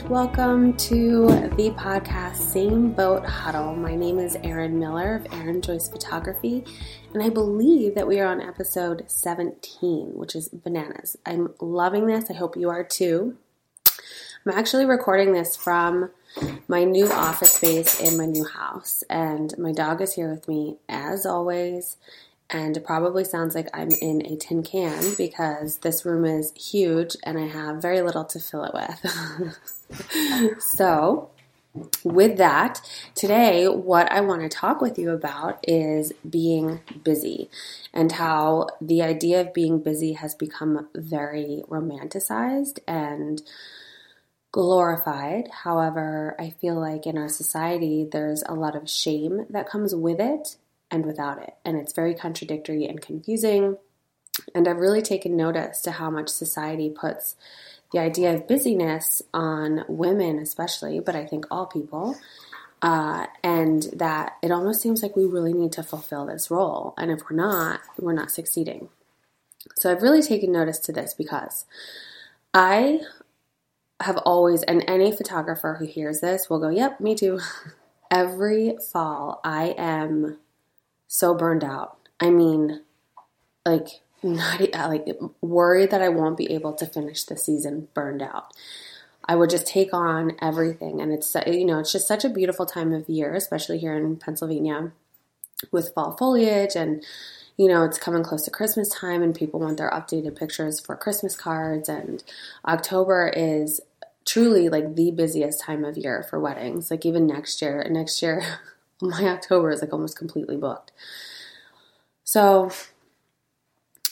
And welcome to the podcast Same Boat Huddle. My name is Erin Miller of Erin Joyce Photography, and I believe that we are on episode 17, which is bananas. I'm loving this. I hope you are too. I'm actually recording this from my new office space in my new house, and my dog is here with me as always and it probably sounds like I'm in a tin can because this room is huge and I have very little to fill it with. so, with that, today what I want to talk with you about is being busy and how the idea of being busy has become very romanticized and glorified. However, I feel like in our society there's a lot of shame that comes with it and without it. And it's very contradictory and confusing. And I've really taken notice to how much society puts the idea of busyness on women, especially, but I think all people. Uh, and that it almost seems like we really need to fulfill this role. And if we're not, we're not succeeding. So I've really taken notice to this because I have always, and any photographer who hears this will go, Yep, me too. Every fall, I am so burned out. I mean, like not uh, like worried that I won't be able to finish the season burned out. I would just take on everything and it's uh, you know, it's just such a beautiful time of year, especially here in Pennsylvania with fall foliage and you know, it's coming close to Christmas time and people want their updated pictures for Christmas cards and October is truly like the busiest time of year for weddings. Like even next year, next year my October is like almost completely booked. So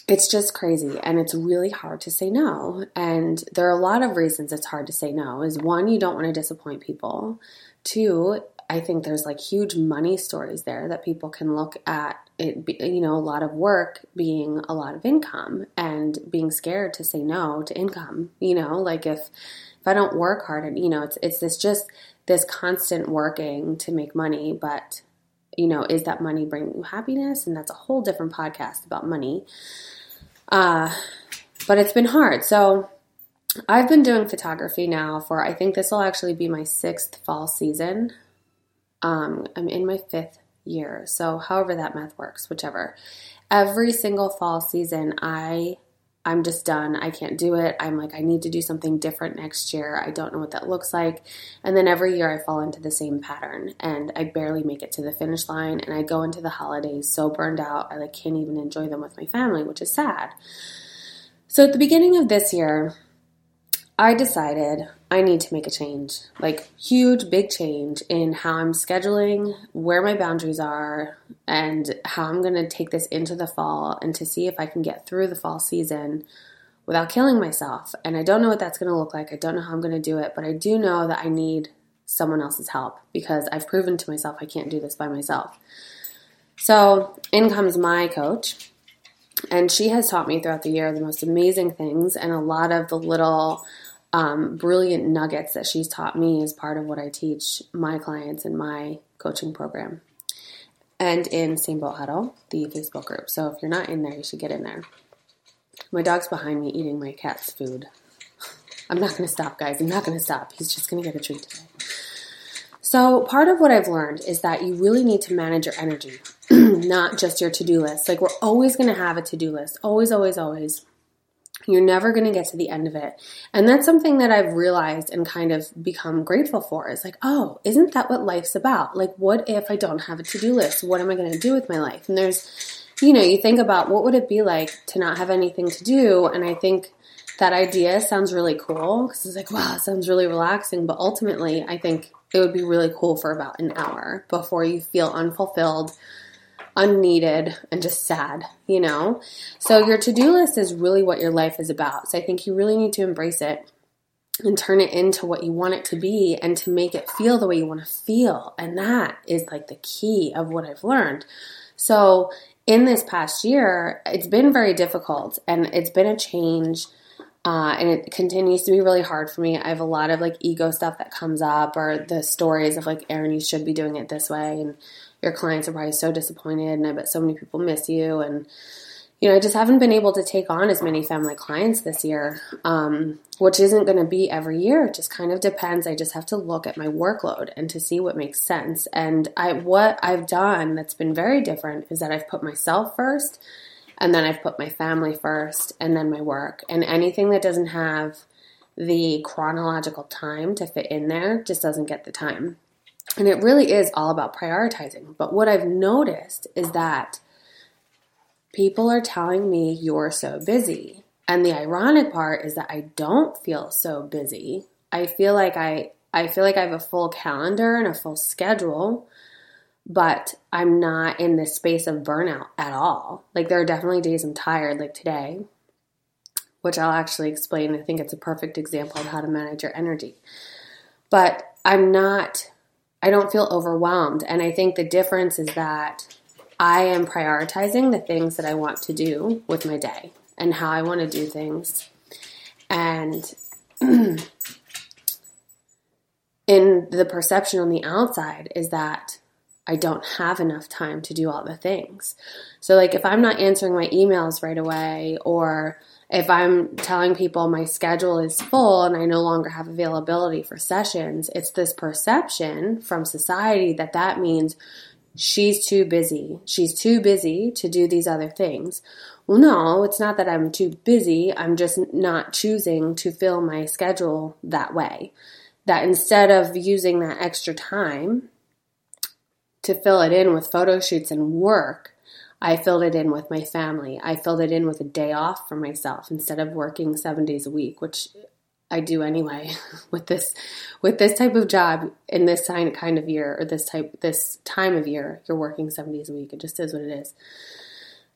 it's just crazy and it's really hard to say no. And there are a lot of reasons it's hard to say no. Is one, you don't want to disappoint people. Two, I think there's like huge money stories there that people can look at it be, you know a lot of work being a lot of income and being scared to say no to income you know like if if I don't work hard and you know it's it's this just this constant working to make money, but you know, is that money bringing you happiness? And that's a whole different podcast about money. Uh, but it's been hard. So I've been doing photography now for I think this will actually be my sixth fall season. Um, I'm in my fifth year, so however that math works, whichever. Every single fall season, I I'm just done. I can't do it. I'm like, I need to do something different next year. I don't know what that looks like. And then every year I fall into the same pattern and I barely make it to the finish line. And I go into the holidays so burned out, I like can't even enjoy them with my family, which is sad. So at the beginning of this year, I decided I need to make a change, like huge, big change in how I'm scheduling, where my boundaries are, and how I'm going to take this into the fall and to see if I can get through the fall season without killing myself. And I don't know what that's going to look like. I don't know how I'm going to do it, but I do know that I need someone else's help because I've proven to myself I can't do this by myself. So in comes my coach, and she has taught me throughout the year the most amazing things and a lot of the little um, brilliant nuggets that she's taught me as part of what I teach my clients in my coaching program and in Same Boat Huddle, the Facebook group. So if you're not in there, you should get in there. My dog's behind me eating my cat's food. I'm not going to stop, guys. I'm not going to stop. He's just going to get a treat today. So, part of what I've learned is that you really need to manage your energy, not just your to do list. Like, we're always going to have a to do list. Always, always, always. You're never going to get to the end of it. And that's something that I've realized and kind of become grateful for is like, oh, isn't that what life's about? Like, what if I don't have a to do list? What am I going to do with my life? And there's, you know, you think about what would it be like to not have anything to do? And I think that idea sounds really cool because it's like, wow, it sounds really relaxing. But ultimately, I think it would be really cool for about an hour before you feel unfulfilled unneeded and just sad, you know? So your to-do list is really what your life is about. So I think you really need to embrace it and turn it into what you want it to be and to make it feel the way you want to feel. And that is like the key of what I've learned. So in this past year, it's been very difficult and it's been a change. Uh, and it continues to be really hard for me. I have a lot of like ego stuff that comes up, or the stories of like, Erin, you should be doing it this way. And your clients are probably so disappointed and I bet so many people miss you and you know, I just haven't been able to take on as many family clients this year, um, which isn't going to be every year. It just kind of depends. I just have to look at my workload and to see what makes sense. And I, what I've done that's been very different is that I've put myself first, and then I've put my family first, and then my work. And anything that doesn't have the chronological time to fit in there just doesn't get the time. And it really is all about prioritizing. But what I've noticed is that people are telling me you're so busy. And the ironic part is that I don't feel so busy. I feel like I I feel like I have a full calendar and a full schedule, but I'm not in this space of burnout at all. Like there are definitely days I'm tired like today, which I'll actually explain. I think it's a perfect example of how to manage your energy. But I'm not I don't feel overwhelmed and I think the difference is that I am prioritizing the things that I want to do with my day and how I want to do things. And in the perception on the outside is that I don't have enough time to do all the things. So, like, if I'm not answering my emails right away, or if I'm telling people my schedule is full and I no longer have availability for sessions, it's this perception from society that that means she's too busy. She's too busy to do these other things. Well, no, it's not that I'm too busy. I'm just not choosing to fill my schedule that way. That instead of using that extra time to fill it in with photo shoots and work, I filled it in with my family. I filled it in with a day off for myself instead of working seven days a week, which I do anyway with this with this type of job in this kind of year or this type this time of year. You're working seven days a week. It just is what it is.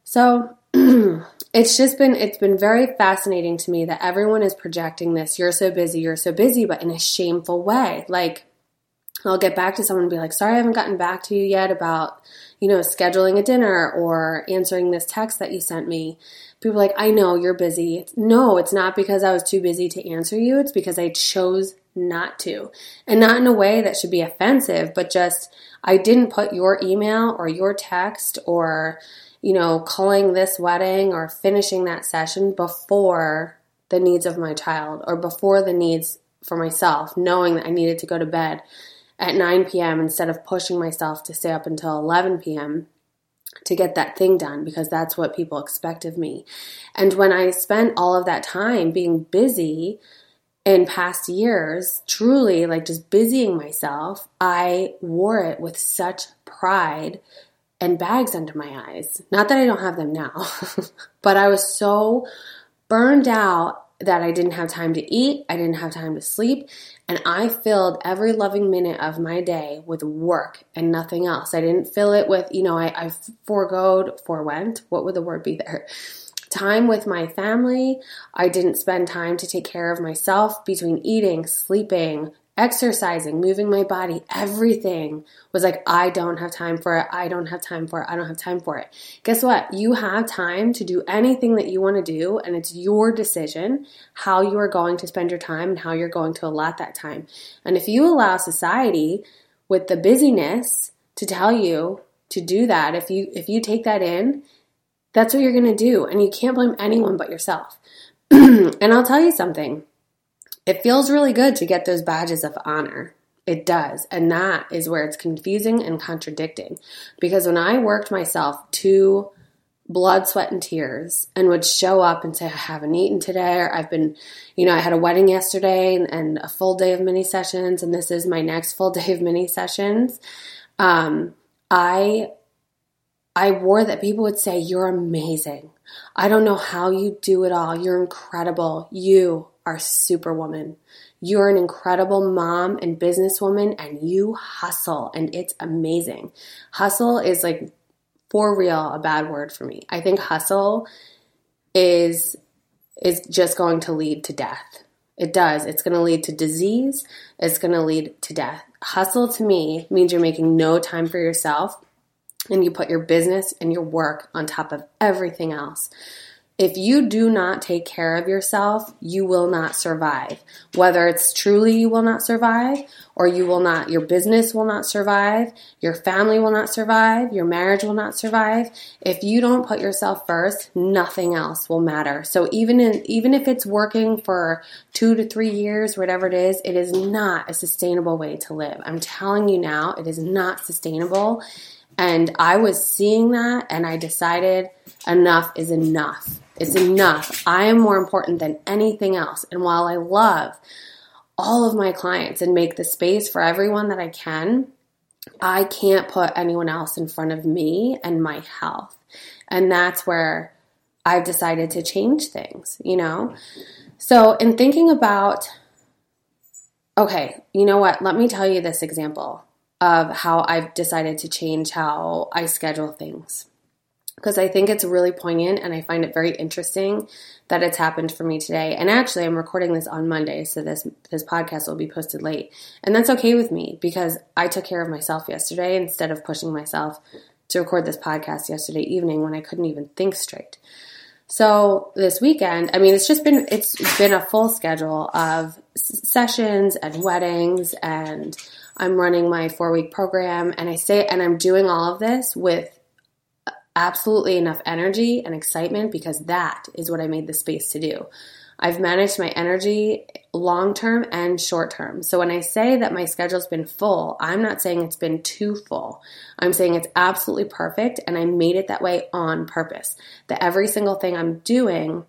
So it's just been it's been very fascinating to me that everyone is projecting this. You're so busy. You're so busy, but in a shameful way. Like I'll get back to someone and be like, sorry, I haven't gotten back to you yet about, you know, scheduling a dinner or answering this text that you sent me people like, I know you're busy. No, it's not because I was too busy to answer you. It's because I chose not to. And not in a way that should be offensive, but just I didn't put your email or your text or, you know, calling this wedding or finishing that session before the needs of my child or before the needs for myself, knowing that I needed to go to bed at 9 p.m. instead of pushing myself to stay up until 11 p.m to get that thing done because that's what people expect of me. And when I spent all of that time being busy in past years, truly like just busying myself, I wore it with such pride and bags under my eyes. Not that I don't have them now, but I was so burned out that I didn't have time to eat, I didn't have time to sleep, and I filled every loving minute of my day with work and nothing else. I didn't fill it with, you know, I, I foregoed, forewent, what would the word be there? Time with my family. I didn't spend time to take care of myself between eating, sleeping, exercising, moving my body, everything was like, I don't have time for it. I don't have time for it. I don't have time for it. Guess what? You have time to do anything that you want to do, and it's your decision how you are going to spend your time and how you're going to allot that time. And if you allow society with the busyness to tell you to do that, if you if you take that in, that's what you're going to do, and you can't blame anyone but yourself. and I'll tell you something it feels really good to get those badges of honor. It does. And that is where it's confusing and contradicting. Because when I worked myself to blood, sweat, and tears and would show up and say, I haven't eaten today, or I've been, you know, I had a wedding yesterday and, and a full day of mini sessions, and this is my next full day of mini sessions. Um, I I wore that people would say, You're amazing. I don't know how you do it all. You're incredible. You are superwoman. You're an incredible mom and businesswoman and you hustle and it's amazing. Hustle is like for real a bad word for me. I think hustle is is just going to lead to death. It does. It's going to lead to disease. It's going to lead to death. Hustle to me means you're making no time for yourself and you put your business and your work on top of everything else if you do not take care of yourself, you will not survive. Whether it's truly you will not survive, or you will not, your business will not survive, your family will not survive, your marriage will not survive. If you don't put yourself first, nothing else will matter. So even in, even if it's working for two to three years, whatever it is, it is not a sustainable way to live. I'm telling you now, it is not sustainable. And I was seeing that and I decided enough is enough. It's enough. I am more important than anything else. And while I love all of my clients and make the space for everyone that I can, I can't put anyone else in front of me and my health. And that's where I've decided to change things, you know? So, in thinking about, okay, you know what? Let me tell you this example of how I've decided to change how I schedule things because I think it's really poignant and I find it very interesting that it's happened for me today. And actually, I'm recording this on Monday, so this this podcast will be posted late, and that's okay with me because I took care of myself yesterday instead of pushing myself to record this podcast yesterday evening when I couldn't even think straight. So this weekend, I mean, it's just been it's been a full schedule of sessions and weddings, and I'm running my four week program, and I say, and I'm doing all of this with absolutely enough energy and excitement because that is what I made the space to do. I've managed my energy long term and short term. So when I say that my schedule's been full, I'm not saying it's been too full. I'm saying it's absolutely perfect and I made it that way on purpose. That every single thing I'm doing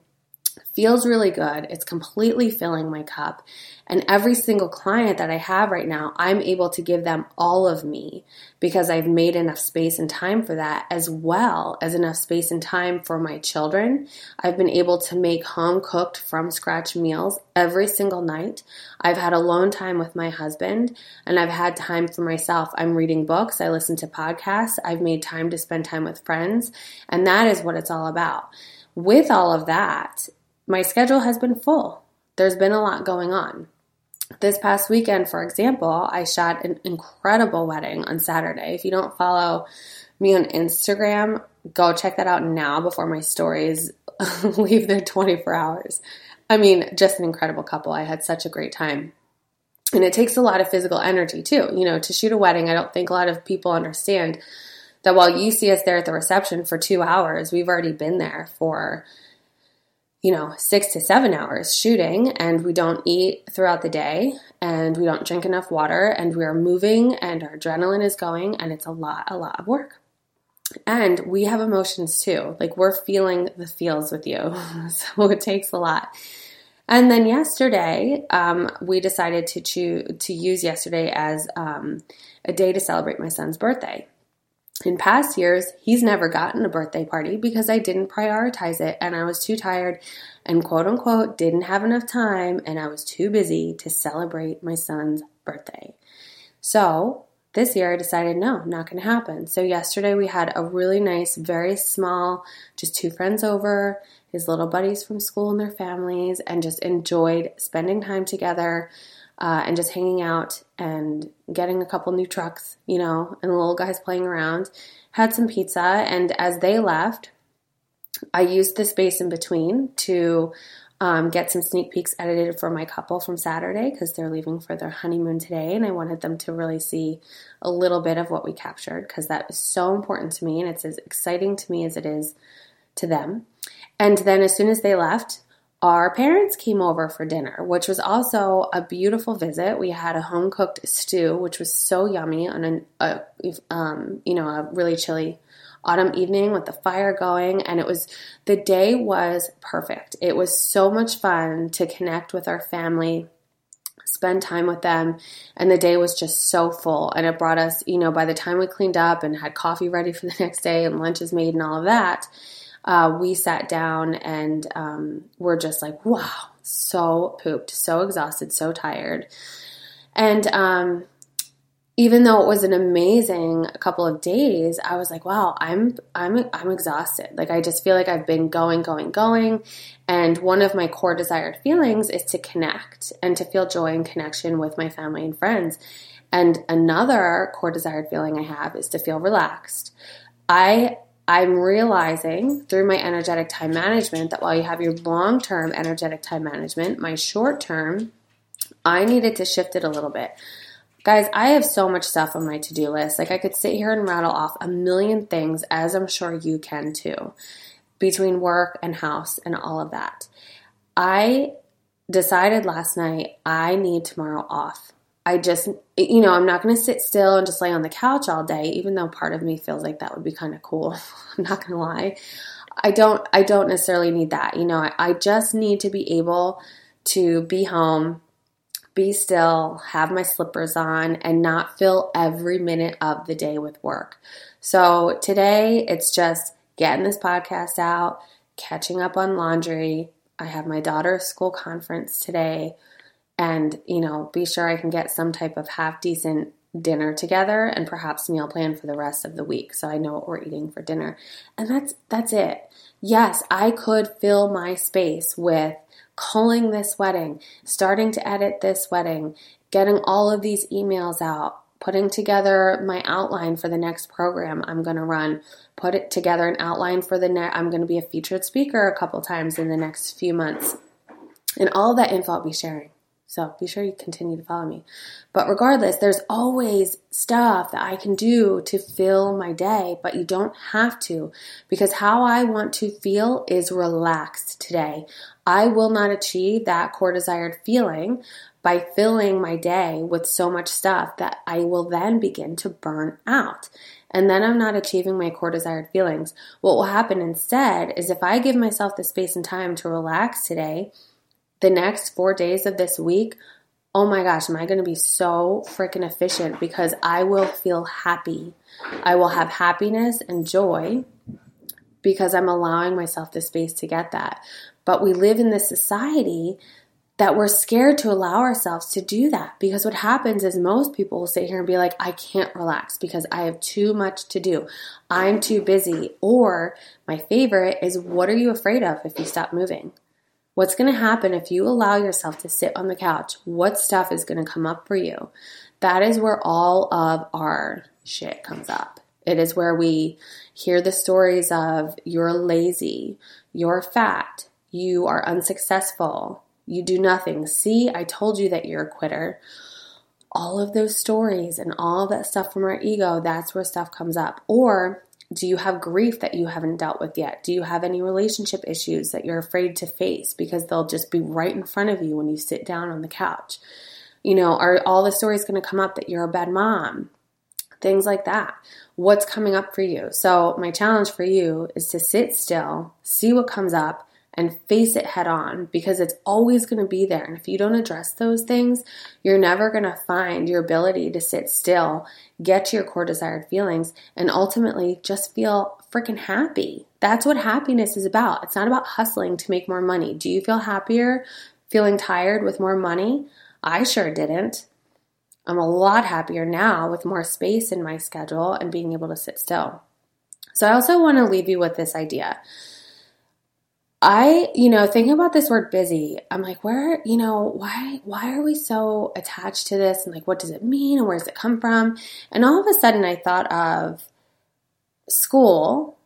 feels really good. It's completely filling my cup. And every single client that I have right now, I'm able to give them all of me because I've made enough space and time for that, as well as enough space and time for my children. I've been able to make home cooked from scratch meals every single night. I've had alone time with my husband and I've had time for myself. I'm reading books, I listen to podcasts, I've made time to spend time with friends, and that is what it's all about. With all of that, my schedule has been full. There's been a lot going on. This past weekend, for example, I shot an incredible wedding on Saturday. If you don't follow me on Instagram, go check that out now before my stories leave their 24 hours. I mean, just an incredible couple. I had such a great time. And it takes a lot of physical energy too. You know, to shoot a wedding, I don't think a lot of people understand that while you see us there at the reception for two hours, we've already been there for you know, six to seven hours shooting and we don't eat throughout the day and we don't drink enough water and we are moving and our adrenaline is going and it's a lot, a lot of work. And we have emotions too. Like we're feeling the feels with you. so it takes a lot. And then yesterday, um, we decided to choose to use yesterday as um, a day to celebrate my son's birthday. In past years, he's never gotten a birthday party because I didn't prioritize it and I was too tired and quote unquote didn't have enough time and I was too busy to celebrate my son's birthday. So this year I decided no, not going to happen. So yesterday we had a really nice, very small, just two friends over, his little buddies from school and their families, and just enjoyed spending time together uh, and just hanging out and getting a couple new trucks, you know, and the little guys playing around. Had some pizza, and as they left, I used the space in between to um, get some sneak peeks edited for my couple from Saturday because they're leaving for their honeymoon today, and I wanted them to really see a little bit of what we captured because that is so important to me, and it's as exciting to me as it is to them. And then as soon as they left, our parents came over for dinner, which was also a beautiful visit. We had a home cooked stew, which was so yummy on an, a, um, you know, a really chilly autumn evening with the fire going. And it was, the day was perfect. It was so much fun to connect with our family, spend time with them. And the day was just so full. And it brought us, you know, by the time we cleaned up and had coffee ready for the next day and lunches made and all of that, uh, we sat down and um, we're just like, wow, so pooped, so exhausted, so tired. And um, even though it was an amazing couple of days, I was like, wow, I'm I'm I'm exhausted. Like I just feel like I've been going, going, going. And one of my core desired feelings is to connect and to feel joy and connection with my family and friends. And another core desired feeling I have is to feel relaxed. I I'm realizing through my energetic time management that while you have your long term energetic time management, my short term, I needed to shift it a little bit. Guys, I have so much stuff on my to do list. Like, I could sit here and rattle off a million things, as I'm sure you can too, between work and house and all of that. I decided last night I need tomorrow off. I just, you know, I'm not going to sit still and just lay on the couch all day, even though part of me feels like that would be kind of cool. I'm not going to lie. I don't, I don't necessarily need that. You know, I, I just need to be able to be home, be still, have my slippers on, and not fill every minute of the day with work. So today it's just getting this podcast out, catching up on laundry. I have my daughter's school conference today and you know be sure i can get some type of half decent dinner together and perhaps meal plan for the rest of the week so i know what we're eating for dinner. And that's that's it. Yes i could fill my space with calling this wedding starting to edit this wedding getting all of these emails out putting together my outline for the next program i'm going to run put it together an outline for the next i'm going to be a featured speaker a couple times in the next few months. And all that info i'll be sharing so be sure you continue to follow me. But regardless, there's always stuff that I can do to fill my day, but you don't have to because how I want to feel is relaxed today. I will not achieve that core desired feeling by filling my day with so much stuff that I will then begin to burn out. And then I'm not achieving my core desired feelings. What will happen instead is if I give myself the space and time to relax today, the next four days of this week, oh my gosh, am I going to be so freaking efficient because I will feel happy. I will have happiness and joy because I'm allowing myself the space to get that. But we live in this society that we're scared to allow ourselves to do that because what happens is most people will sit here and be like, I can't relax because I have too much to do. I'm too busy. Or my favorite is, what are you afraid of if you stop moving? What's going to happen if you allow yourself to sit on the couch? What stuff is going to come up for you? That is where all of our shit comes up. It is where we hear the stories of you're lazy, you're fat, you are unsuccessful, you do nothing. See, I told you that you're a quitter. All of those stories and all that stuff from our ego, that's where stuff comes up. Or do you have grief that you haven't dealt with yet? Do you have any relationship issues that you're afraid to face because they'll just be right in front of you when you sit down on the couch? You know, are all the stories going to come up that you're a bad mom? Things like that. What's coming up for you? So, my challenge for you is to sit still, see what comes up, and face it head on because it's always going to be there. And if you don't address those things, you're never going to find your ability to sit still, get to your core desired feelings, and ultimately just feel freaking happy. That's what happiness is about. It's not about hustling to make more money. Do you feel happier feeling tired with more money? I sure didn't. I'm a lot happier now with more space in my schedule and being able to sit still. So, I also want to leave you with this idea I, you know, thinking about this word busy, I'm like, where, you know, why why are we so attached to this and like what does it mean and where does it come from? And all of a sudden I thought of school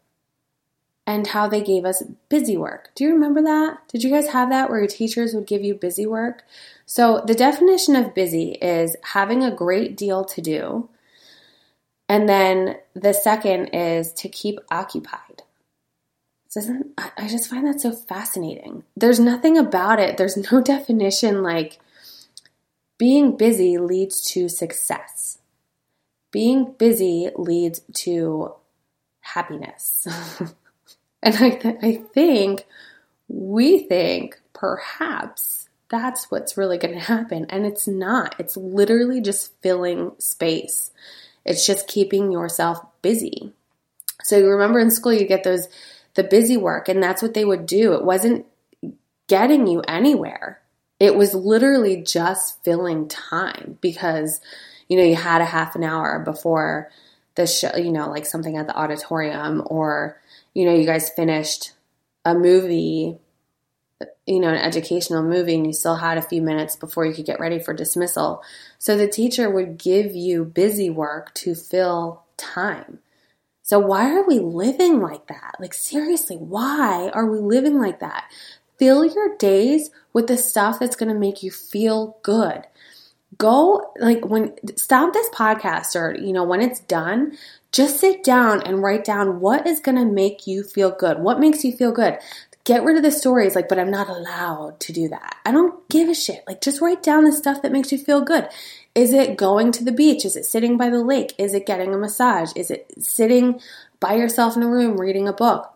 and how they gave us busy work. Do you remember that? Did you guys have that where your teachers would give you busy work? So the definition of busy is having a great deal to do. And then the second is to keep occupied I just find that so fascinating. There's nothing about it. There's no definition like being busy leads to success. Being busy leads to happiness. and I, th- I think we think perhaps that's what's really going to happen. And it's not. It's literally just filling space. It's just keeping yourself busy. So you remember in school, you get those the busy work. And that's what they would do. It wasn't getting you anywhere. It was literally just filling time because, you know, you had a half an hour before the show, you know, like something at the auditorium or, you know, you guys finished a movie, you know, an educational movie and you still had a few minutes before you could get ready for dismissal. So the teacher would give you busy work to fill time. So, why are we living like that? Like, seriously, why are we living like that? Fill your days with the stuff that's going to make you feel good. Go, like, when stop this podcast or, you know, when it's done, just sit down and write down what is going to make you feel good. What makes you feel good? Get rid of the stories like, but I'm not allowed to do that. I don't give a shit. Like, just write down the stuff that makes you feel good. Is it going to the beach? Is it sitting by the lake? Is it getting a massage? Is it sitting by yourself in a room reading a book?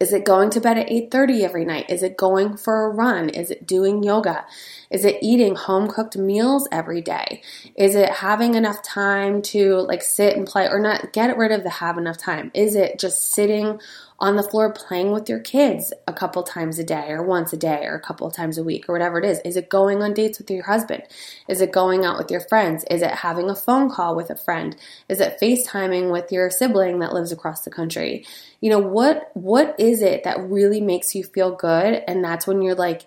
Is it going to bed at 8:30 every night? Is it going for a run? Is it doing yoga? Is it eating home cooked meals every day? Is it having enough time to like sit and play or not get rid of the have enough time? Is it just sitting on the floor playing with your kids a couple times a day or once a day or a couple times a week or whatever it is? Is it going on dates with your husband? Is it going out with your friends? Is it having a phone call with a friend? Is it FaceTiming with your sibling that lives across the country? You know, what what is it that really makes you feel good and that's when you're like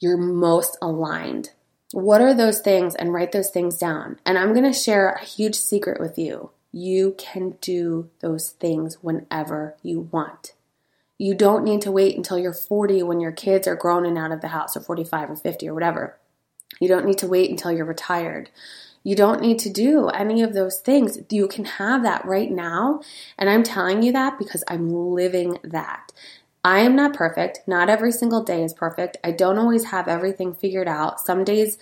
you're most aligned? What are those things and write those things down. And I'm going to share a huge secret with you you can do those things whenever you want. You don't need to wait until you're 40 when your kids are grown and out of the house, or 45 or 50 or whatever. You don't need to wait until you're retired. You don't need to do any of those things. You can have that right now. And I'm telling you that because I'm living that. I am not perfect. Not every single day is perfect. I don't always have everything figured out. Some days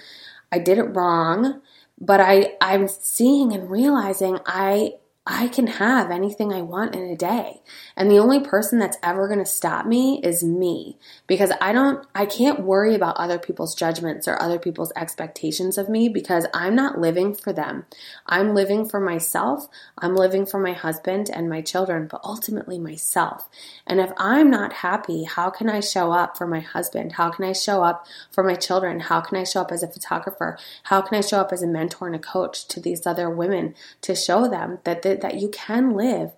I did it wrong but I I'm seeing and realizing I I can have anything I want in a day. And the only person that's ever going to stop me is me because I don't, I can't worry about other people's judgments or other people's expectations of me because I'm not living for them. I'm living for myself. I'm living for my husband and my children, but ultimately myself. And if I'm not happy, how can I show up for my husband? How can I show up for my children? How can I show up as a photographer? How can I show up as a mentor and a coach to these other women to show them that the, that you can live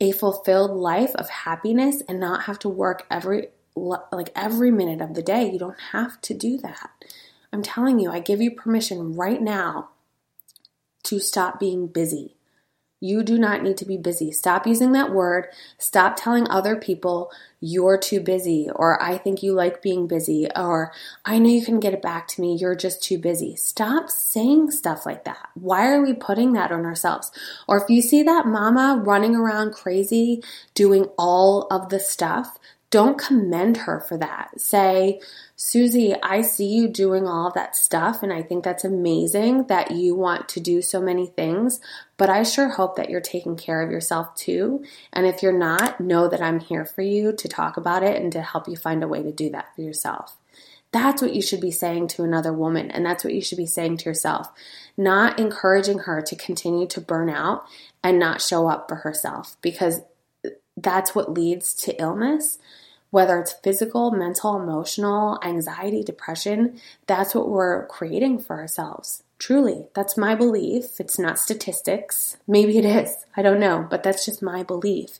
a fulfilled life of happiness and not have to work every like every minute of the day. You don't have to do that. I'm telling you, I give you permission right now to stop being busy. You do not need to be busy. Stop using that word. Stop telling other people you're too busy, or I think you like being busy, or I know you can get it back to me, you're just too busy. Stop saying stuff like that. Why are we putting that on ourselves? Or if you see that mama running around crazy doing all of the stuff, don't commend her for that. Say, Susie, I see you doing all that stuff, and I think that's amazing that you want to do so many things, but I sure hope that you're taking care of yourself too. And if you're not, know that I'm here for you to talk about it and to help you find a way to do that for yourself. That's what you should be saying to another woman, and that's what you should be saying to yourself. Not encouraging her to continue to burn out and not show up for herself because that's what leads to illness whether it's physical, mental, emotional, anxiety, depression, that's what we're creating for ourselves. Truly, that's my belief. It's not statistics. Maybe it is. I don't know, but that's just my belief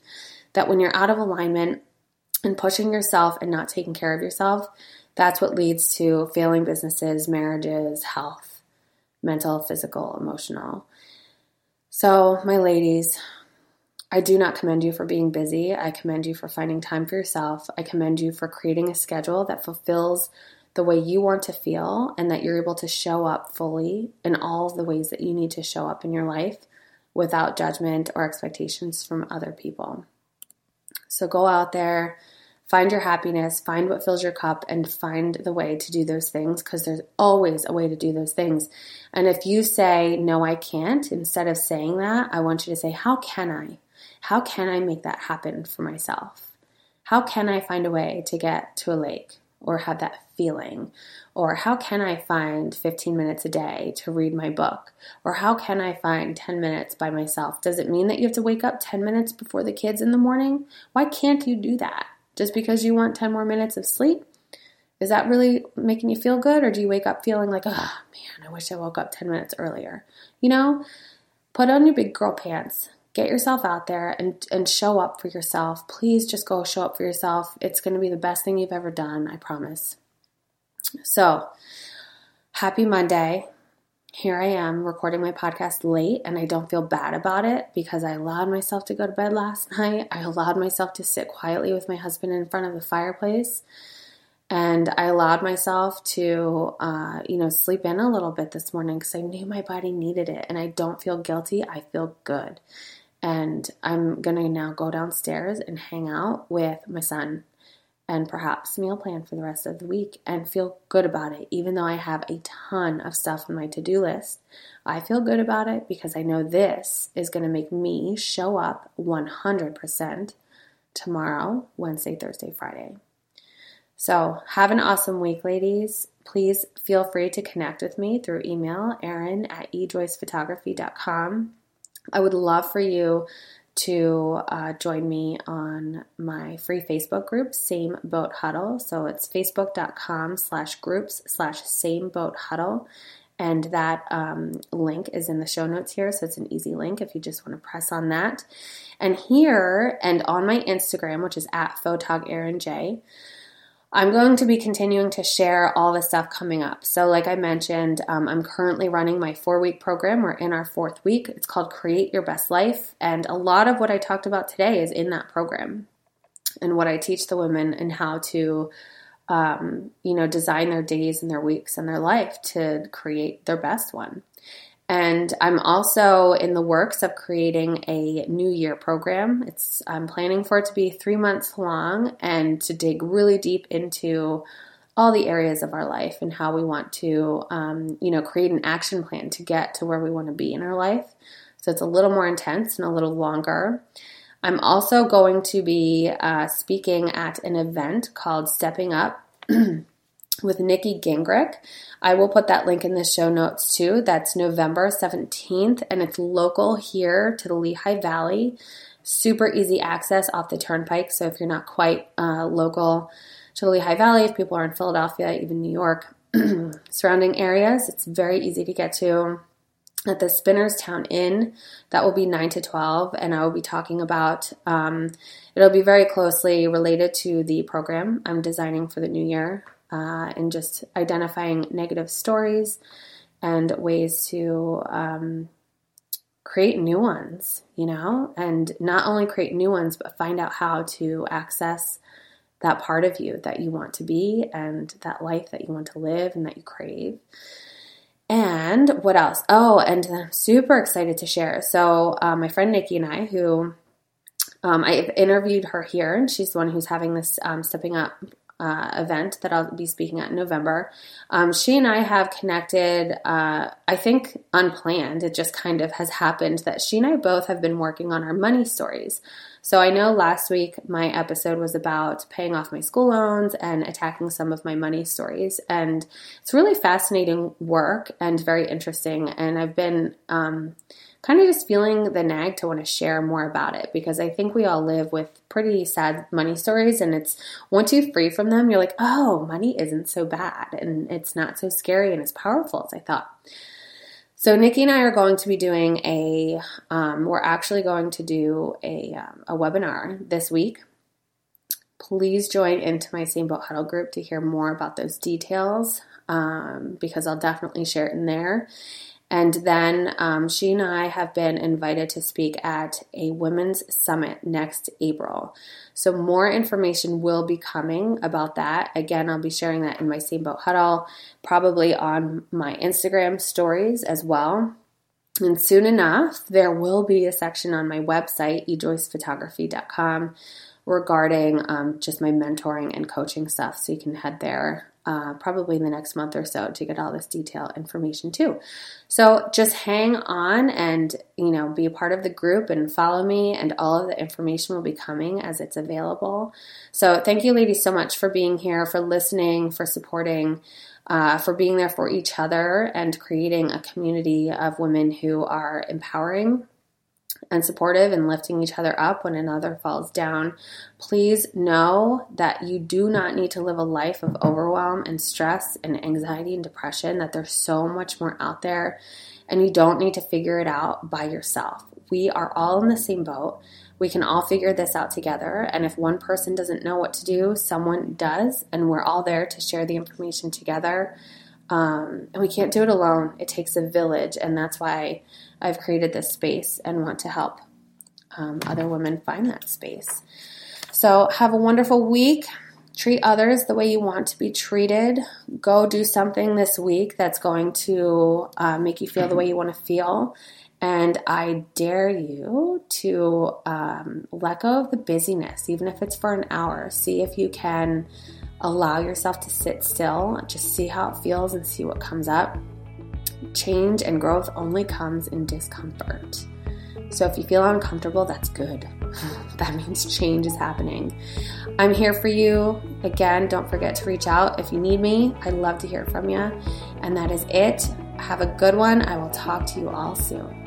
that when you're out of alignment and pushing yourself and not taking care of yourself, that's what leads to failing businesses, marriages, health, mental, physical, emotional. So, my ladies, I do not commend you for being busy. I commend you for finding time for yourself. I commend you for creating a schedule that fulfills the way you want to feel and that you're able to show up fully in all of the ways that you need to show up in your life without judgment or expectations from other people. So go out there, find your happiness, find what fills your cup, and find the way to do those things because there's always a way to do those things. And if you say, No, I can't, instead of saying that, I want you to say, How can I? How can I make that happen for myself? How can I find a way to get to a lake or have that feeling? Or how can I find 15 minutes a day to read my book? Or how can I find 10 minutes by myself? Does it mean that you have to wake up 10 minutes before the kids in the morning? Why can't you do that? Just because you want 10 more minutes of sleep? Is that really making you feel good? Or do you wake up feeling like, oh man, I wish I woke up 10 minutes earlier? You know, put on your big girl pants get yourself out there and, and show up for yourself. Please just go show up for yourself. It's going to be the best thing you've ever done, I promise. So, happy Monday. here I am recording my podcast late and I don't feel bad about it because I allowed myself to go to bed last night. I allowed myself to sit quietly with my husband in front of the fireplace. And I allowed myself to, uh, you know, sleep in a little bit this morning because I knew my body needed it. And I don't feel guilty. I feel good. And I'm going to now go downstairs and hang out with my son and perhaps meal plan for the rest of the week and feel good about it. Even though I have a ton of stuff on my to do list, I feel good about it because I know this is going to make me show up 100% tomorrow, Wednesday, Thursday, Friday. So, have an awesome week, ladies. Please feel free to connect with me through email, Erin at ejoycephotography.com. I would love for you to uh, join me on my free Facebook group, Same Boat Huddle. So it's facebook.com slash groups slash Same Boat Huddle. And that um, link is in the show notes here. So it's an easy link if you just want to press on that. And here and on my Instagram, which is at Photog Erin J, I'm going to be continuing to share all the stuff coming up. So, like I mentioned, um, I'm currently running my four week program. We're in our fourth week. It's called Create Your Best Life. And a lot of what I talked about today is in that program and what I teach the women and how to, um, you know, design their days and their weeks and their life to create their best one. And I'm also in the works of creating a New Year program. It's I'm planning for it to be three months long and to dig really deep into all the areas of our life and how we want to, um, you know, create an action plan to get to where we want to be in our life. So it's a little more intense and a little longer. I'm also going to be uh, speaking at an event called Stepping Up. with Nikki Gingrich. I will put that link in the show notes too. That's November 17th, and it's local here to the Lehigh Valley. Super easy access off the turnpike. So if you're not quite uh, local to the Lehigh Valley, if people are in Philadelphia, even New York, surrounding areas, it's very easy to get to. At the Spinnerstown Inn, that will be 9 to 12, and I will be talking about um, it'll be very closely related to the program I'm designing for the new year uh, and just identifying negative stories and ways to um, create new ones, you know, and not only create new ones, but find out how to access that part of you that you want to be and that life that you want to live and that you crave. And what else? Oh, and I'm super excited to share. So, uh, my friend Nikki and I, who um, I've interviewed her here, and she's the one who's having this um, stepping up uh, event that I'll be speaking at in November. Um, she and I have connected, uh, I think unplanned. It just kind of has happened that she and I both have been working on our money stories. So I know last week my episode was about paying off my school loans and attacking some of my money stories. And it's really fascinating work and very interesting. And I've been, um, kind of just feeling the nag to want to share more about it because I think we all live with pretty sad money stories and it's once you free from them you're like oh money isn't so bad and it's not so scary and as powerful as I thought. So Nikki and I are going to be doing a um, we're actually going to do a um, a webinar this week. Please join into my Same Boat Huddle group to hear more about those details um, because I'll definitely share it in there. And then um, she and I have been invited to speak at a women's summit next April. So, more information will be coming about that. Again, I'll be sharing that in my Same Boat Huddle, probably on my Instagram stories as well. And soon enough, there will be a section on my website, ejoycephotography.com, regarding um, just my mentoring and coaching stuff. So you can head there uh, probably in the next month or so to get all this detail information too. So just hang on and you know be a part of the group and follow me, and all of the information will be coming as it's available. So thank you, ladies, so much for being here, for listening, for supporting. Uh, for being there for each other and creating a community of women who are empowering and supportive and lifting each other up when another falls down. Please know that you do not need to live a life of overwhelm and stress and anxiety and depression, that there's so much more out there, and you don't need to figure it out by yourself. We are all in the same boat. We can all figure this out together. And if one person doesn't know what to do, someone does, and we're all there to share the information together Um, and we can't do it alone. It takes a village, and that's why I've created this space and want to help um, other women find that space. So, have a wonderful week. Treat others the way you want to be treated. Go do something this week that's going to uh, make you feel the way you want to feel. And I dare you to um, let go of the busyness, even if it's for an hour. See if you can allow yourself to sit still, just see how it feels and see what comes up. Change and growth only comes in discomfort. So if you feel uncomfortable, that's good. that means change is happening. I'm here for you. Again, don't forget to reach out if you need me. I'd love to hear from you. And that is it. Have a good one. I will talk to you all soon.